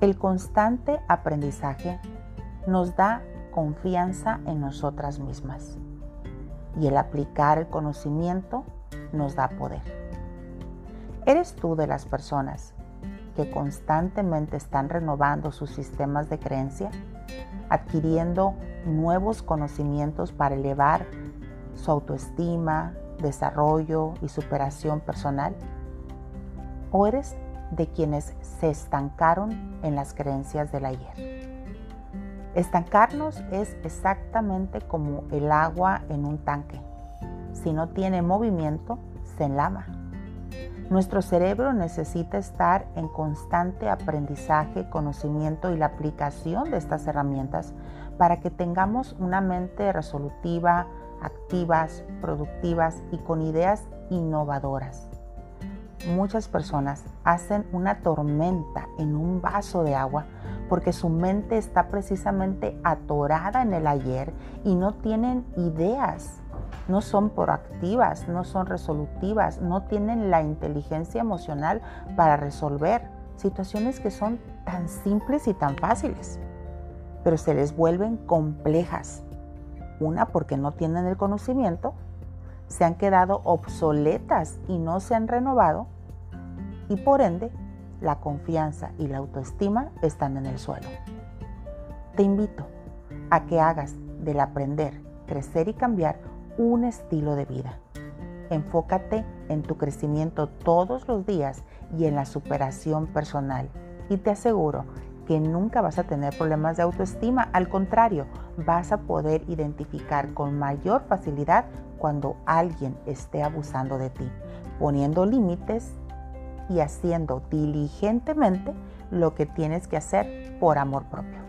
El constante aprendizaje nos da confianza en nosotras mismas y el aplicar el conocimiento nos da poder. ¿Eres tú de las personas que constantemente están renovando sus sistemas de creencia, adquiriendo nuevos conocimientos para elevar su autoestima, desarrollo y superación personal? ¿O eres de quienes se estancaron en las creencias del ayer? Estancarnos es exactamente como el agua en un tanque. Si no tiene movimiento, se enlama. Nuestro cerebro necesita estar en constante aprendizaje, conocimiento y la aplicación de estas herramientas para que tengamos una mente resolutiva, activas, productivas y con ideas innovadoras. Muchas personas hacen una tormenta en un vaso de agua porque su mente está precisamente atorada en el ayer y no tienen ideas no son proactivas, no son resolutivas, no tienen la inteligencia emocional para resolver situaciones que son tan simples y tan fáciles, pero se les vuelven complejas. Una porque no tienen el conocimiento, se han quedado obsoletas y no se han renovado y por ende la confianza y la autoestima están en el suelo. Te invito a que hagas del aprender, crecer y cambiar un estilo de vida. Enfócate en tu crecimiento todos los días y en la superación personal. Y te aseguro que nunca vas a tener problemas de autoestima. Al contrario, vas a poder identificar con mayor facilidad cuando alguien esté abusando de ti, poniendo límites y haciendo diligentemente lo que tienes que hacer por amor propio.